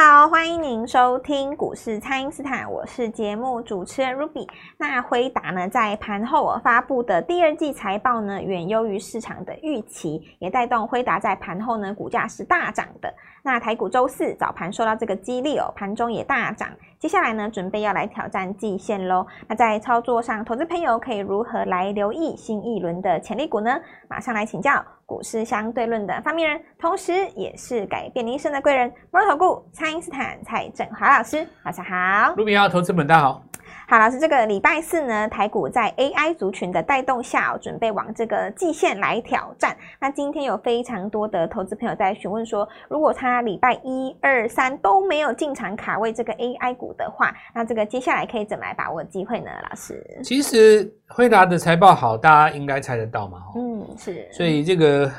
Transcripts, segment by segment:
好，欢迎您收听股市蔡因斯坦，我是节目主持人 Ruby。那辉达呢，在盘后发布的第二季财报呢，远优于市场的预期，也带动辉达在盘后呢，股价是大涨的。那台股周四早盘受到这个激励哦，盘中也大涨。接下来呢，准备要来挑战季线喽。那在操作上，投资朋友可以如何来留意新一轮的潜力股呢？马上来请教股市相对论的发明人，同时也是改变你一生的贵人——摩尔投顾蔡因斯坦蔡振华老师。晚上好，卢比奥投资本大家好。好，老师，这个礼拜四呢，台股在 AI 族群的带动下，准备往这个季线来挑战。那今天有非常多的投资朋友在询问说，如果他礼拜一、二、三都没有进场卡位这个 AI 股的话，那这个接下来可以怎么来把握机会呢？老师，其实辉达的财报好，大家应该猜得到嘛。嗯，是。所以这个。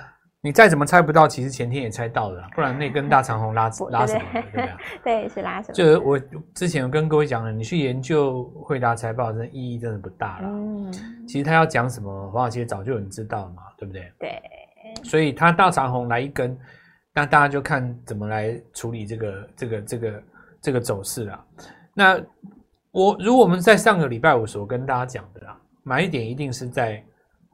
你再怎么猜不到，其实前天也猜到了，不然那根大长红拉拉什么，对不对？对，是拉什么？就我之前有跟各位讲了，你去研究惠达财报，真的意义真的不大了。嗯，其实他要讲什么，华尔街早就有人知道了嘛，对不对？对。所以他大长红来一根，那大家就看怎么来处理这个这个这个这个走势了。那我如果我们在上个礼拜五所跟大家讲的啦，买点一定是在。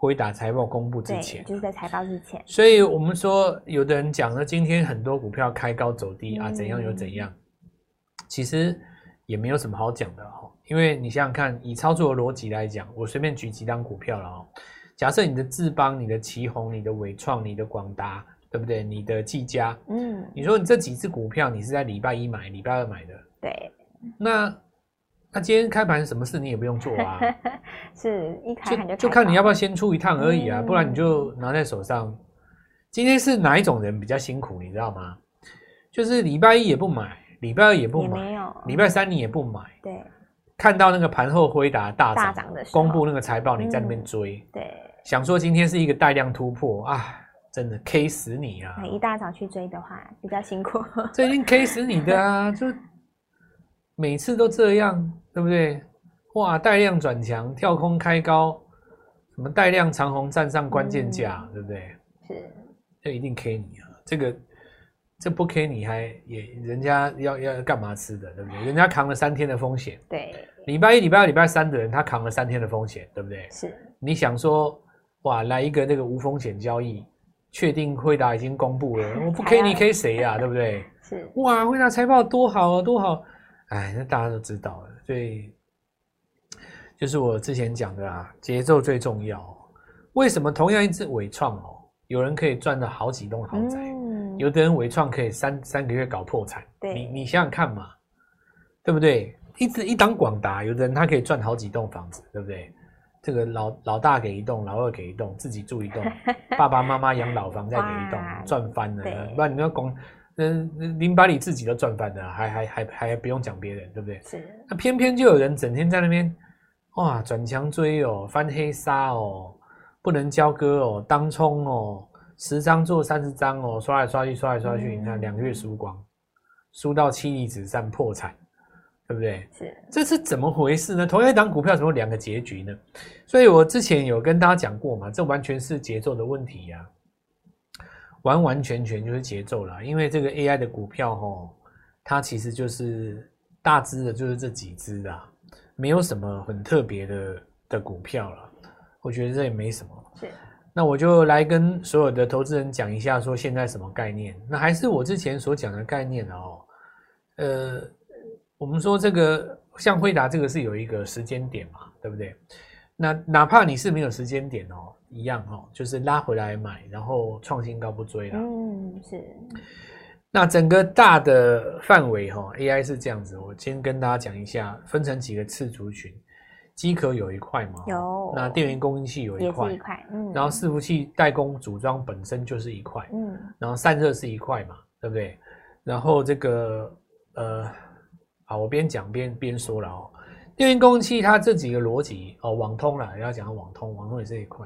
辉达财报公布之前，就是在财报之前，所以我们说，有的人讲了，今天很多股票开高走低啊，怎样又怎样，其实也没有什么好讲的哈。因为你想想看，以操作的逻辑来讲，我随便举几档股票了哦。假设你的智邦、你的旗宏、你的伟创、你的广达，对不对？你的技嘉，嗯，你说你这几只股票，你是在礼拜一买、礼拜二买的，对，那。那今天开盘什么事你也不用做啊，是一开盘就就看你要不要先出一趟而已啊，嗯、不然你就拿在手上。今天是哪一种人比较辛苦，你知道吗？就是礼拜一也不买，礼拜二也不买，礼拜三你也不买。对，看到那个盘后辉达大涨，的公布那个财报，你在那边追，嗯，对，想说今天是一个带量突破啊，真的 K 死你啊！一大早去追的话比较辛苦，这一定 K 死你的啊！就。每次都这样，对不对？哇，带量转强，跳空开高，什么带量长虹站上关键价，嗯、对不对？是，这一定 K 你啊！这个这不 K 你还也人家要要干嘛吃的，对不对？人家扛了三天的风险，对。礼拜一、礼拜二、礼拜三的人，他扛了三天的风险，对不对？是。你想说，哇，来一个那个无风险交易，确定惠达已经公布了，我不 K 你 K 谁呀？对不对？是。哇，惠达财报多好啊，多好！哎，那大家都知道了，所以就是我之前讲的啊，节奏最重要。为什么同样一支纬创哦，有人可以赚到好几栋豪宅，嗯、有的人伟创可以三三个月搞破产？你你想想看嘛，对不对？一直一档广达，有的人他可以赚好几栋房子，对不对？这个老老大给一栋，老二给一栋，自己住一栋，爸爸妈妈养老房再给一栋，赚翻了。不然你要光。嗯，您把你自己都赚翻了，还还还还不用讲别人，对不对？是。那偏偏就有人整天在那边，哇，转强追哦，翻黑杀哦，不能交割哦，当冲哦，十张做三十张哦，刷来刷去，刷来刷去，嗯、你看两个月输光，输到妻离子散破产，对不对？是。这是怎么回事呢？同样一档股票，怎么两个结局呢？所以我之前有跟大家讲过嘛，这完全是节奏的问题呀、啊。完完全全就是节奏了，因为这个 AI 的股票齁，它其实就是大支的，就是这几只啦，没有什么很特别的的股票了。我觉得这也没什么。是。那我就来跟所有的投资人讲一下，说现在什么概念？那还是我之前所讲的概念哦。呃，我们说这个像辉达这个是有一个时间点嘛，对不对？那哪怕你是没有时间点哦。一样哦，就是拉回来买，然后创新高不追了。嗯，是。那整个大的范围哈，AI 是这样子。我先跟大家讲一下，分成几个次族群。机壳有一块嘛？有。那电源供应器有一块。一块。嗯。然后伺服器代工组装本身就是一块。嗯。然后散热是一块嘛？对不对？然后这个呃，好，我边讲边边说了哦。电源供应器它这几个逻辑哦，网通啦，要讲网通，网通也是一块。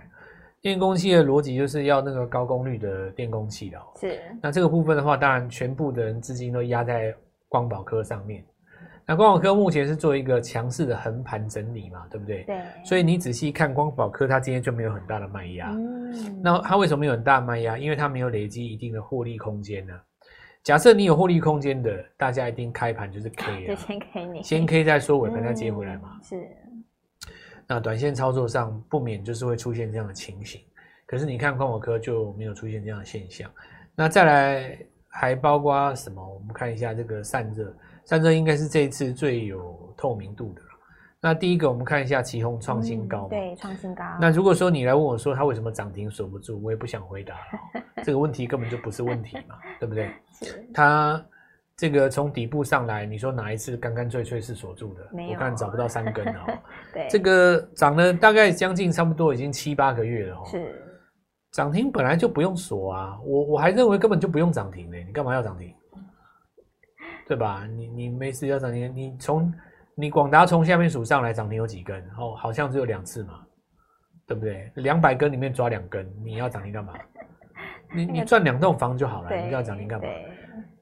电工器的逻辑就是要那个高功率的电工器的哦。是。那这个部分的话，当然全部的人资金都压在光宝科上面。那光宝科目前是做一个强势的横盘整理嘛，对不对？对。所以你仔细看光宝科，它今天就没有很大的卖压。嗯。那它为什么没有很大的卖压？因为它没有累积一定的获利空间呢。假设你有获利空间的，大家一定开盘就是 K 啊，就先 K 你，先 K 再说，尾盘再接回来嘛。嗯、是。那短线操作上不免就是会出现这样的情形，可是你看光华科就没有出现这样的现象。那再来还包括什么？我们看一下这个散热，散热应该是这一次最有透明度的。那第一个，我们看一下奇宏创新高，嗯，对，创新高。那如果说你来问我说它为什么涨停锁不住，我也不想回答，这个问题根本就不是问题嘛，对不对？它这个从底部上来，你说哪一次干干脆脆是锁住的？我看找不到三根哦。对，这个涨了大概将近差不多已经七八个月了哦。是。涨停本来就不用锁啊，我我还认为根本就不用涨停呢，你干嘛要涨停？对吧？你你没事要涨停，你从。你广达从下面数上来涨停有几根？哦，好像只有两次嘛，对不对？两百根里面抓两根，你要涨停干嘛？你你赚两栋房就好了，你要涨停干嘛？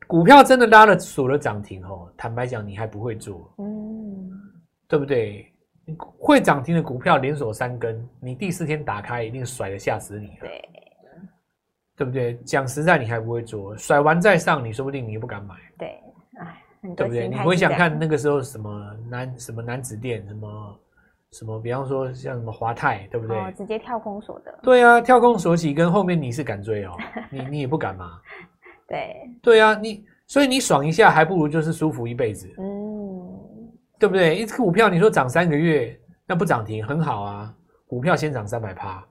股票真的拉了锁了涨停哦，坦白讲你还不会做，嗯，对不对？会涨停的股票连锁三根，你第四天打开一定甩的吓死你了，对，对不对？讲实在你还不会做，甩完再上，你说不定你也不敢买，对。对不对？你回想看那个时候什么男什么男子店什么什么，比方说像什么华泰，对不对？哦，直接跳空锁的。对啊，跳空锁起跟后面你是敢追哦，你你也不敢嘛。对。对啊，你所以你爽一下，还不如就是舒服一辈子。嗯，对不对？一只股票你说涨三个月，那不涨停很好啊，股票先涨三百趴。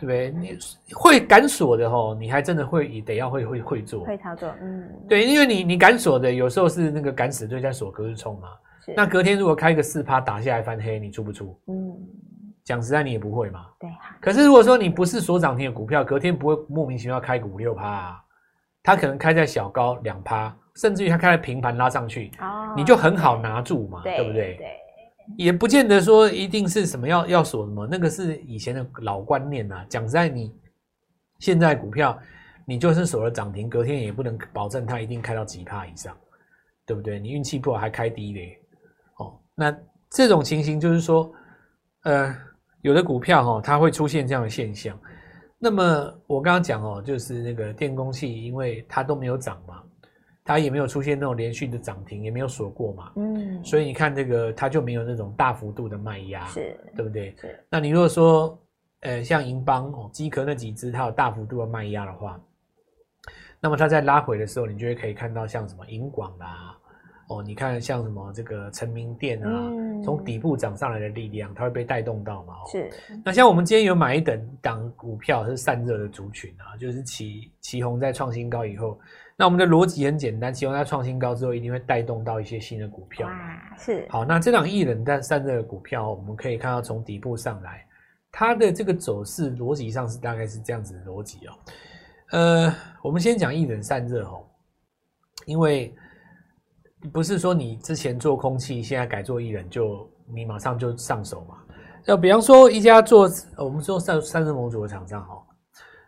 对不对？你会敢锁的吼，你还真的会得要会会会做，会操作，嗯，对，因为你你敢锁的，有时候是那个敢死队在锁隔日冲嘛。那隔天如果开个四趴打下来翻黑，你出不出？嗯。讲实在，你也不会嘛。对。可是如果说你不是锁涨停的股票，隔天不会莫名其妙开个五六趴啊，它可能开在小高两趴，甚至于它开在平盘拉上去，哦，你就很好拿住嘛，对，对不对？对。也不见得说一定是什么要要锁什么，那个是以前的老观念呐、啊。讲在，你现在股票，你就是锁了涨停，隔天也不能保证它一定开到几趴以上，对不对？你运气不好还开低嘞，哦，那这种情形就是说，呃，有的股票哈、哦，它会出现这样的现象。那么我刚刚讲哦，就是那个电工器，因为它都没有涨嘛。它也没有出现那种连续的涨停，也没有锁过嘛，嗯，所以你看这个它就没有那种大幅度的卖压，是，对不对？是。那你如果说，呃，像银邦哦、机壳那几只，它有大幅度的卖压的话，那么它在拉回的时候，你就会可以看到像什么银广啦，哦，你看像什么这个成名店啊，嗯、从底部涨上来的力量，它会被带动到嘛？是。那像我们今天有买一等档股票是散热的族群啊，就是旗旗红在创新高以后。那我们的逻辑很简单，希望它创新高之后，一定会带动到一些新的股票。啊，是。好，那这档一冷但散热的股票，我们可以看到从底部上来，它的这个走势逻辑上是大概是这样子的逻辑哦。呃，我们先讲一冷散热哦，因为不是说你之前做空气，现在改做一冷就你马上就上手嘛。那比方说一家做我们说散散热模组的厂商哦，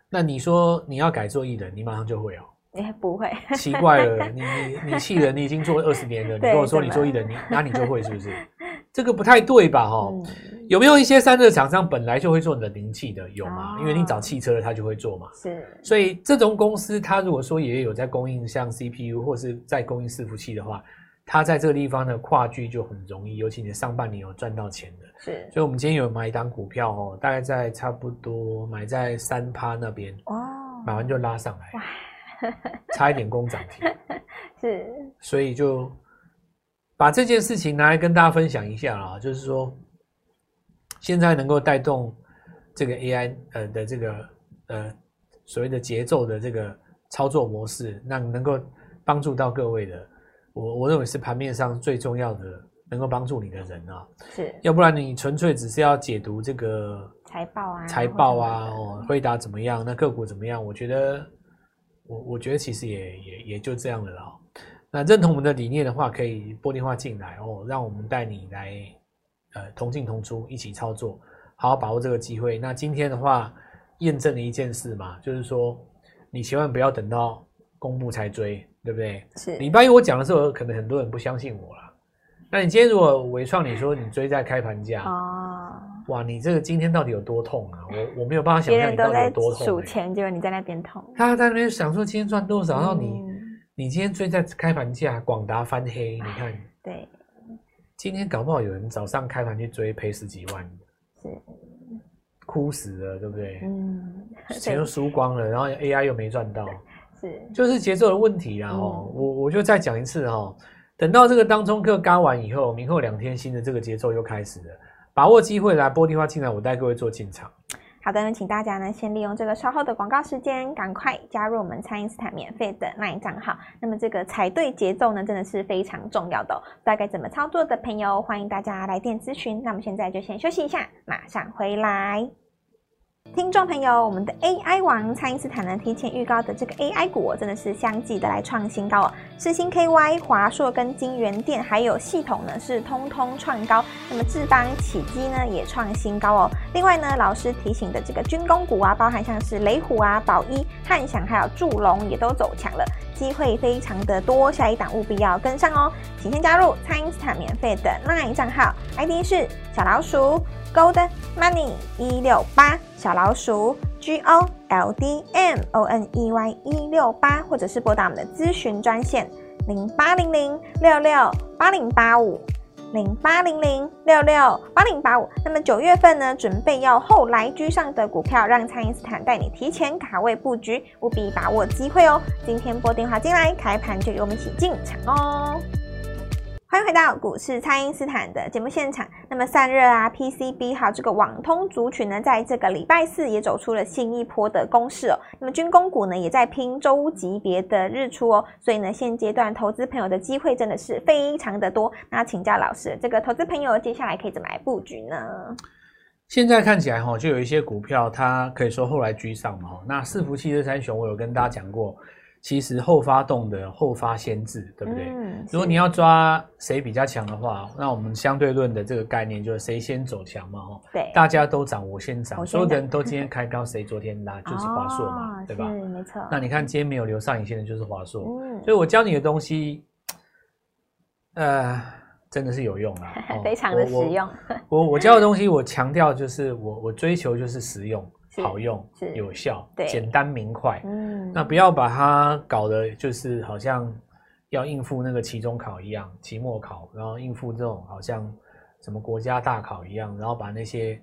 那你说你要改做一冷，你马上就会哦。也不会，奇怪了，你你你气人，你已经做了二十年了，你跟我说你做一人，你 那你就会是不是？这个不太对吧？哈、嗯，有没有一些散热厂商本来就会做冷凝器的？有吗？哦、因为你找汽车的，他就会做嘛。是，所以这种公司，他如果说也有在供应像 CPU 或是在供应伺服器的话，他在这个地方的跨距就很容易，尤其你上半年有赚到钱的。是，所以我们今天有买一档股票哦，大概在差不多买在三趴那边哦，买完就拉上来。差一点攻涨停，是，所以就把这件事情拿来跟大家分享一下啊，就是说，现在能够带动这个 AI 呃的这个呃所谓的节奏的这个操作模式，那能够帮助到各位的，我我认为是盘面上最重要的，能够帮助你的人啊，是，要不然你纯粹只是要解读这个财报啊，财报啊，哦，回答怎么样，那个股怎么样，我觉得。我我觉得其实也也也就这样了啦。那认同我们的理念的话，可以拨电话进来哦，让我们带你来呃同进同出，一起操作，好好把握这个机会。那今天的话，验证了一件事嘛，就是说你千万不要等到公布才追，对不对？是。礼拜一我讲的时候，可能很多人不相信我了。那你今天如果纬创，你说你追在开盘价啊？哇，你这个今天到底有多痛啊？我我没有办法想象你到底有多痛，欸。数钱，结果你在那边痛。他在那边想说今天赚多少，然后你、嗯、你今天追在开盘价，广达翻黑，你看，对，今天搞不好有人早上开盘去追，赔十几万，是哭死了，对不对？嗯，钱都输光了，然后 AI 又没赚到，是，就是节奏的问题啦。哦、嗯，我我就再讲一次哈，等到这个当冲客嘎完以后，明后两天新的这个节奏又开始了，把握机会来拨电话进来，我带各位做进场。好的，那请大家呢先利用这个稍后的广告时间，赶快加入我们蔡因斯坦免费的 LINE 账号。那么这个踩对节奏呢，真的是非常重要的哦。大概怎么操作的朋友，欢迎大家来电咨询。那么现在就先休息一下，马上回来。听众朋友，我们的 AI 王蔡因斯坦呢，提前预告的这个 AI 股，真的是相继的来创新高哦。世星 KY、华硕跟金源电，还有系统呢，是通通创高。那么智邦、启基呢，也创新高哦。另外呢，老师提醒的这个军工股啊，包含像是雷虎啊、宝一、汉翔，还有祝龙，也都走强了，机会非常的多。下一档务必要跟上哦。请先加入蔡英斯坦免费的 LINE 账号，ID 是小老鼠。Gold Money 一六八小老鼠 G O L D M O N E Y 一六八，或者是拨打我们的咨询专线零八零零六六八零八五零八零零六六八零八五。那么九月份呢，准备要后来居上的股票，让蔡因斯坦带你提前卡位布局，务必把握机会哦。今天拨电话进来，开盘就由我们一起进场哦。欢迎回到股市，蔡因斯坦的节目现场。那么散热啊，PCB 还有这个网通族群呢，在这个礼拜四也走出了新一波的攻势哦。那么军工股呢，也在拼周级别的日出哦。所以呢，现阶段投资朋友的机会真的是非常的多。那请教老师，这个投资朋友接下来可以怎么来布局呢？现在看起来哈，就有一些股票，它可以说后来居上嘛。那伺服器这三雄，我有跟大家讲过。其实后发动的后发先至，对不对？嗯，如果你要抓谁比较强的话，那我们相对论的这个概念就是谁先走强嘛，哦，对，大家都涨，我先涨，所有的人都今天 开高，谁昨天拉就是华硕嘛，哦，对吧？是没错。那你看今天没有留上影线的就是华硕，嗯，所以我教你的东西，呃，真的是有用啊，哦，非常的实用。我我，我教的东西，我强调就是我我追求就是实用。好用、有效、简单明快。嗯，那不要把它搞得就是好像要应付那个期中考一样、期末考，然后应付这种好像什么国家大考一样，然后把那些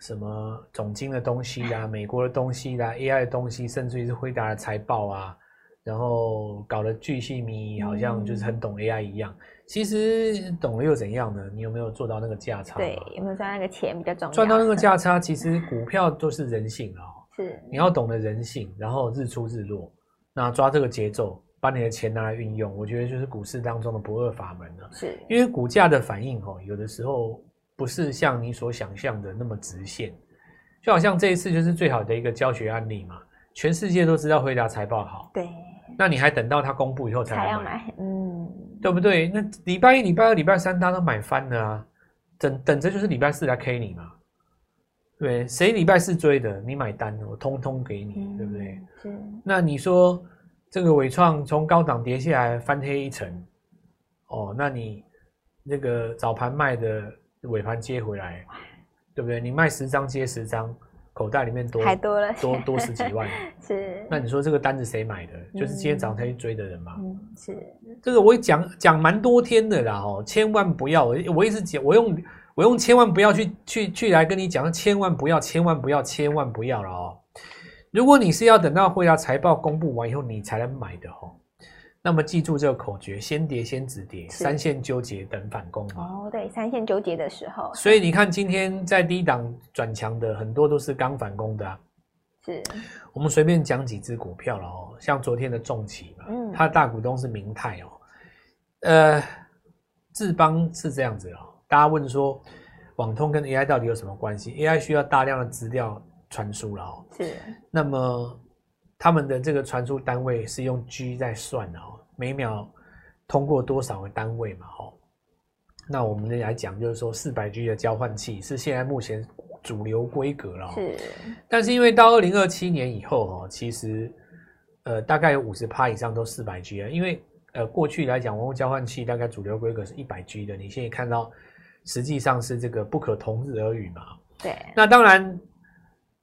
什么总经的东西啊、美国的东西啦、啊、AI 的东西，甚至于是辉达的财报啊，然后搞得巨细靡遗，好像就是很懂 AI 一样。其实懂了又怎样呢？你有没有做到那个价差？对，有没有赚那个钱比较重要？赚到那个价差，其实股票都是人性啊、喔。是，你要懂得人性，然后日出日落，那抓这个节奏，把你的钱拿来运用，我觉得就是股市当中的不二法门了。是，因为股价的反应哦、喔，有的时候不是像你所想象的那么直线，就好像这一次就是最好的一个教学案例嘛。全世界都知道辉达财报好，对，那你还等到它公布以后才来买，才要买，嗯。对不对？那礼拜一、礼拜二、礼拜三，大家都买翻了啊！等等着就是礼拜四来 K 你嘛。对，谁礼拜四追的，你买单，我通通给你，嗯、对不对？是。那你说这个伟创从高档跌下来翻黑一层，哦，那你那个早盘卖的尾盘接回来，对不对？你卖十张接十张。口袋里面多还多了，多多十几万。是，那你说这个单子谁买的？嗯、就是今天早上才去追的人嘛。嗯，是。这个我讲讲蛮多天的啦，哦，千万不要，我我一直讲，我用我用千万不要去去去来跟你讲，千万不要，千万不要，千万不要了哦。如果你是要等到辉达财报公布完以后你才能买的哦。那么记住这个口诀：先跌先止跌，三线纠结等反攻嘛。哦，对，三线纠结的时候。所以你看，今天在低档转强的很多都是刚反攻的啊。是。我们随便讲几只股票了哦，像昨天的重企嘛，嗯，它的大股东是明泰哦。呃，智邦是这样子哦。大家问说，网通跟 AI 到底有什么关系？AI 需要大量的资料传输了哦。是。那么。他们的这个传输单位是用 G 在算的哦，每秒通过多少个单位嘛？哦，那我们来讲，就是说四百 G 的交换器是现在目前主流规格了。是，但是因为到二零二七年以后哦，其实呃大概有五十趴以上都四百 G 啊，因为呃过去来讲，网络交换器大概主流规格是一百 G 的，你现在看到实际上是这个不可同日而语嘛。对，那当然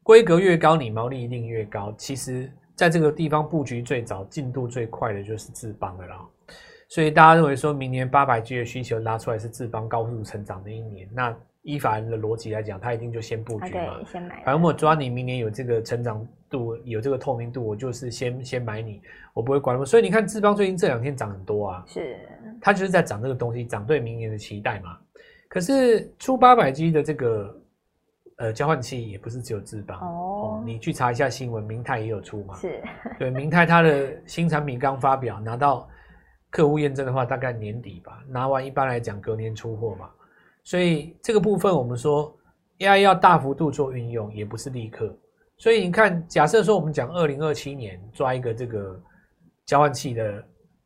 规格越高，你毛利一定越高。其实。在这个地方布局最早、进度最快的就是智邦了啦。所以大家认为说明年八百 G 的需求拉出来是智邦高速成长的一年，那依法人的逻辑来讲，他一定就先布局嘛。先买。反正我抓你明年有这个成长度、有这个透明度，我就是先先买你，我不会管。所以你看智邦最近这两天涨很多啊，是，它就是在涨这个东西，涨对明年的期待嘛。可是出八百 G 的这个呃交换器也不是只有智邦哦，哦，你去查一下新闻，明泰也有出嘛。是，对，明泰它的新产品刚发表，拿到。客户验证的话，大概年底吧，拿完一般来讲隔年出货嘛，所以这个部分我们说 AI 要大幅度做运用，也不是立刻。所以你看，假设说我们讲二零二七年抓一个这个交换器的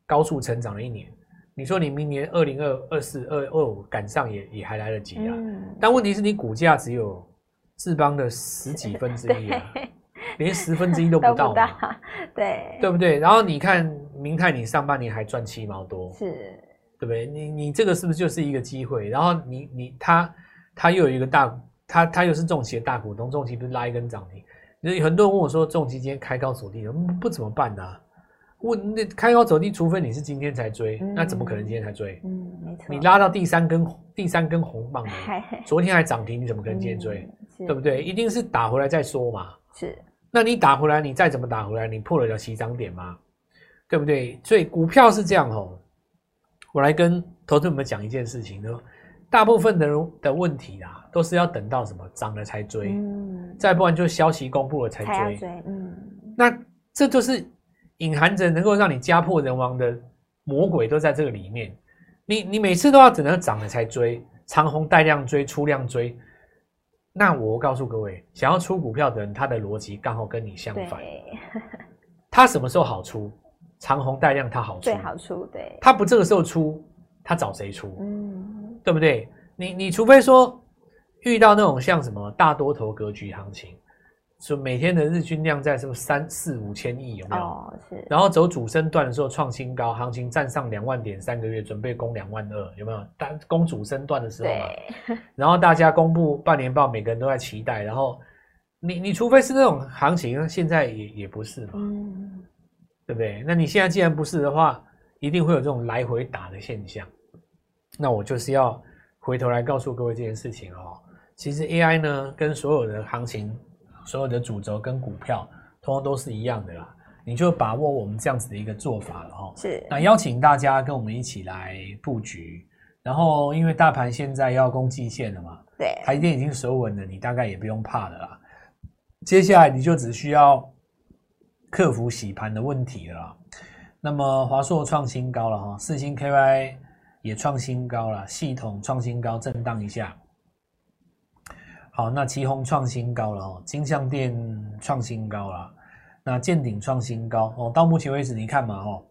高速成长的一年，你说你明年二零二二四二二五赶上也也还来得及啊。嗯、但问题是你股价只有智邦的十几分之一啊。连十分之一都不到，对对不对？然后你看明泰，你上半年还赚七毛多，是，对不对？你你这个是不是就是一个机会？然后你你他他又有一个大，他他又是重企的大股东，重企不是拉一根涨停？有很多人问我说，重企今天开高走低，不，不怎么办呢、啊？问那开高走低，除非你是今天才追，嗯、那怎么可能今天才追？嗯，没错。你拉到第三根第三根红棒，昨天还涨停，你怎么可能今天追？嗯、对不对？一定是打回来再说嘛。是。那你打回来，你再怎么打回来，你破得了起涨点吗？对不对？所以股票是这样哦。我来跟投资者们讲一件事情呢，大部分的人的问题啊，都是要等到什么涨了才追，嗯，再不然就消息公布了才追，追，嗯。那这就是隐含着能够让你家破人亡的魔鬼都在这个里面。你你每次都要等到涨了才追，长虹带量追，出量追。那我告诉各位，想要出股票的人，他的逻辑刚好跟你相反。他什么时候好出？长虹带量他好出，最好出。对，他不这个时候出，他找谁出？嗯，对不对？你你除非说遇到那种像什么大多头格局行情。说每天的日均量在什么三四五千亿有没有？哦，是。然后走主升段的时候创新高，行情站上两万点，三个月准备攻两万二，有没有？单攻主升段的时候嘛。然后大家公布半年报，每个人都在期待。然后你你除非是那种行情，现在也也不是嘛。嗯。对不对？那你现在既然不是的话，一定会有这种来回打的现象。那我就是要回头来告诉各位这件事情哦。其实 AI 呢，跟所有的行情。所有的主轴跟股票，通通都是一样的啦。你就把握我们这样子的一个做法了哈。是。那邀请大家跟我们一起来布局，然后因为大盘现在要攻季线了嘛，对，台积电已经守稳了，你大概也不用怕了啦。接下来你就只需要克服洗盘的问题了啦。那么华硕创新高了哈，四星 KY 也创新高了，系统创新高，震荡一下。好，那奇鋐创新高了哦，金像电创新高了，那建鼎创新高哦。到目前为止，你看嘛哦，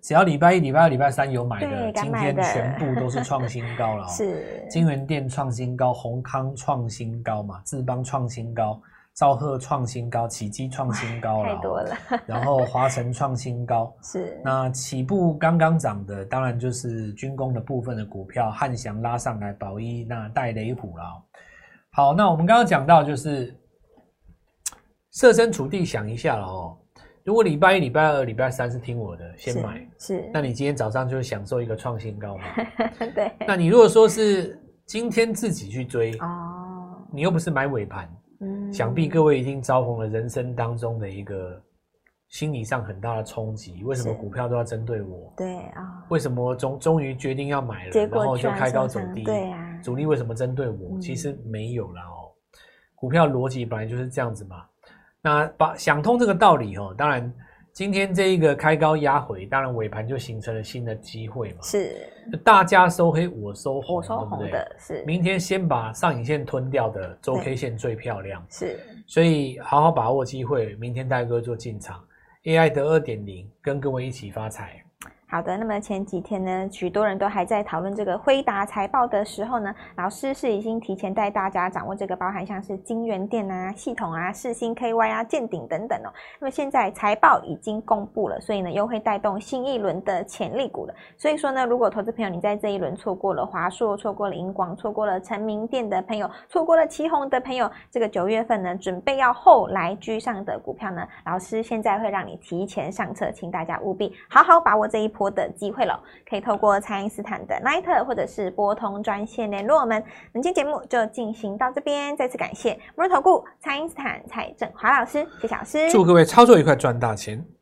只要礼拜一、礼拜二、礼拜三有买的，今天全部都是创新高了哦。是，金源电创新高，宏康创新高嘛，智邦创新高，兆赫创新高，启基创新高了，太多了。然后华晨创新高，是。那起步刚刚涨的，当然就是军工的部分的股票，汉翔拉上来，宝一那带雷虎了。好，那我们刚刚讲到，就是设身处地想一下了哦。如果礼拜一、礼拜二、礼拜三是听我的，先买是，是，那你今天早上就享受一个创新高嘛？对。那你如果说是今天自己去追哦，你又不是买尾盘，嗯，想必各位已经遭逢了人生当中的一个心理上很大的冲击。为什么股票都要针对我？对啊、哦。为什么终终于决定要买了，然后就开高走低？对啊。主力为什么针对我？其实没有啦哦，股票逻辑本来就是这样子嘛。那把想通这个道理哦，当然今天这一个开高压回，当然尾盘就形成了新的机会嘛。是，大家收黑，我收红，我收红的，对不对？是。明天先把上影线吞掉的周 K 线最漂亮。是。所以好好把握机会，明天带各位做进场。AI 的二点零，跟各位一起发财。好的，那么前几天呢，许多人都还在讨论这个辉达财报的时候呢，老师是已经提前带大家掌握这个包含像是金元电啊、系统啊、四星 KY 啊、健鼎等等哦。那么现在财报已经公布了，所以呢又会带动新一轮的潜力股了。所以说呢，如果投资朋友你在这一轮错过了华硕、错过了银广、错过了成名店的朋友、错过了旗红的朋友，这个九月份呢准备要后来居上的股票呢，老师现在会让你提前上车，请大家务必好好把握这一波的机会了，可以透过蔡英斯坦的 Line 或者是拨通专线联络我们。本期节目就进行到这边，再次感谢摩投顾蔡英斯坦蔡振华老师，谢谢老师，祝各位操作愉快，赚大钱。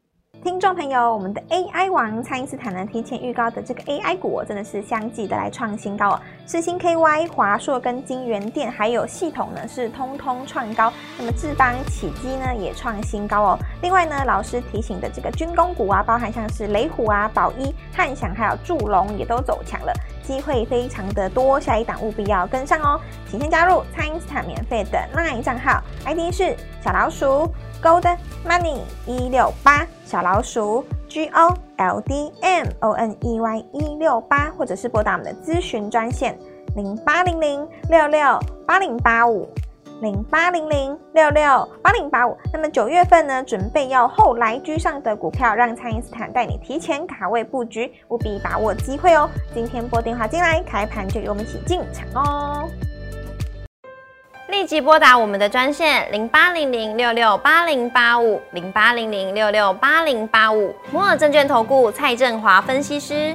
听众朋友，我们的 AI 王蔡因斯坦呢，提前预告的这个 AI 股，真的是相继的来创新高哦。世星 KY、华硕跟金源电，还有系统呢，是通通创高。那么智邦、启基呢，也创新高哦。另外呢，老师提醒的这个军工股啊，包含像是雷虎啊、宝一、汉翔，还有祝龙，也都走强了，机会非常的多。下一档务必要跟上哦，请先加入蔡因斯坦免费的 LINE 账号，ID 是小老鼠。Gold Money 一六八小老鼠 G O L D M O N E Y 一六八，或者是拨打我们的咨询专线零八零零六六八零八五零八零零六六八零八五。那么九月份呢，准备要后来居上的股票，让蔡因斯坦带你提前卡位布局，务必把握机会哦。今天拨电话进来，开盘就与我们一起进场哦。立即拨打我们的专线零八零零六六八零八五零八零零六六八零八五摩尔证券投顾蔡振华分析师。